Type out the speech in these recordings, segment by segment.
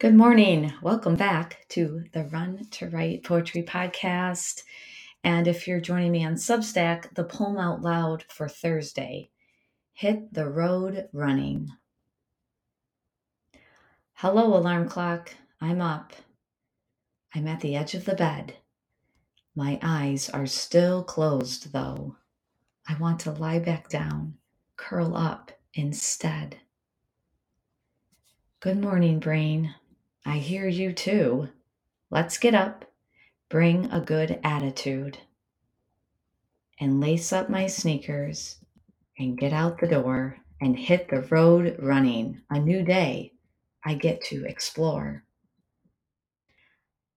Good morning. Welcome back to the Run to Write Poetry Podcast. And if you're joining me on Substack, the poem out loud for Thursday Hit the Road Running. Hello, alarm clock. I'm up. I'm at the edge of the bed. My eyes are still closed, though. I want to lie back down, curl up instead. Good morning, brain. I hear you too. Let's get up, bring a good attitude, and lace up my sneakers and get out the door and hit the road running. A new day I get to explore.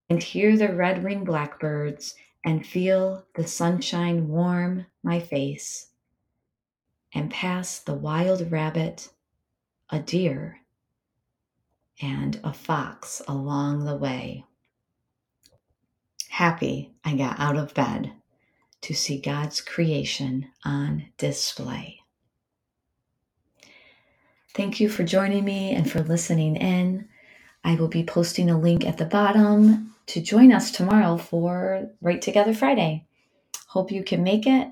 And hear the red winged blackbirds and feel the sunshine warm my face. And pass the wild rabbit, a deer, and a fox along the way. Happy I got out of bed to see God's creation on display. Thank you for joining me and for listening in. I will be posting a link at the bottom to join us tomorrow for Write Together Friday. Hope you can make it.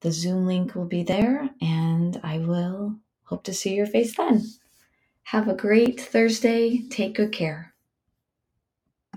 The Zoom link will be there, and I will hope to see your face then. Have a great Thursday. Take good care.